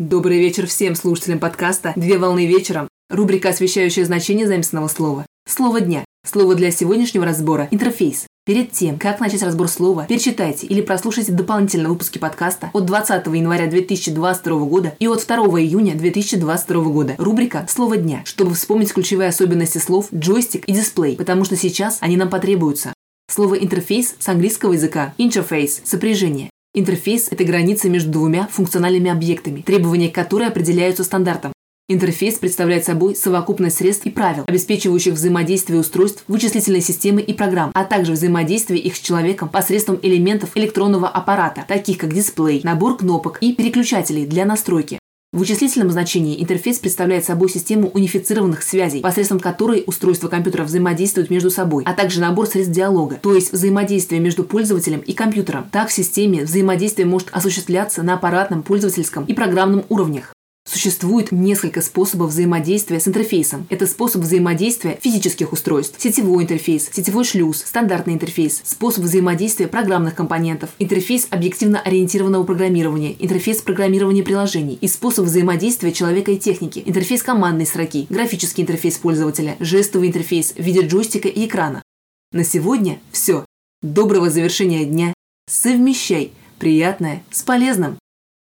Добрый вечер всем слушателям подкаста «Две волны вечером». Рубрика, освещающая значение заместного слова. Слово дня. Слово для сегодняшнего разбора – интерфейс. Перед тем, как начать разбор слова, перечитайте или прослушайте дополнительные выпуски подкаста от 20 января 2022 года и от 2 июня 2022 года. Рубрика «Слово дня», чтобы вспомнить ключевые особенности слов джойстик и дисплей, потому что сейчас они нам потребуются. Слово «интерфейс» с английского языка «interface» – сопряжение. Интерфейс – это граница между двумя функциональными объектами, требования которой определяются стандартом. Интерфейс представляет собой совокупность средств и правил, обеспечивающих взаимодействие устройств, вычислительной системы и программ, а также взаимодействие их с человеком посредством элементов электронного аппарата, таких как дисплей, набор кнопок и переключателей для настройки. В вычислительном значении интерфейс представляет собой систему унифицированных связей, посредством которой устройства компьютера взаимодействуют между собой, а также набор средств диалога, то есть взаимодействие между пользователем и компьютером. Так в системе взаимодействие может осуществляться на аппаратном, пользовательском и программном уровнях. Существует несколько способов взаимодействия с интерфейсом. Это способ взаимодействия физических устройств, сетевой интерфейс, сетевой шлюз, стандартный интерфейс, способ взаимодействия программных компонентов, интерфейс объективно-ориентированного программирования, интерфейс программирования приложений и способ взаимодействия человека и техники, интерфейс командной строки, графический интерфейс пользователя, жестовый интерфейс в виде джойстика и экрана. На сегодня все. Доброго завершения дня. Совмещай приятное с полезным.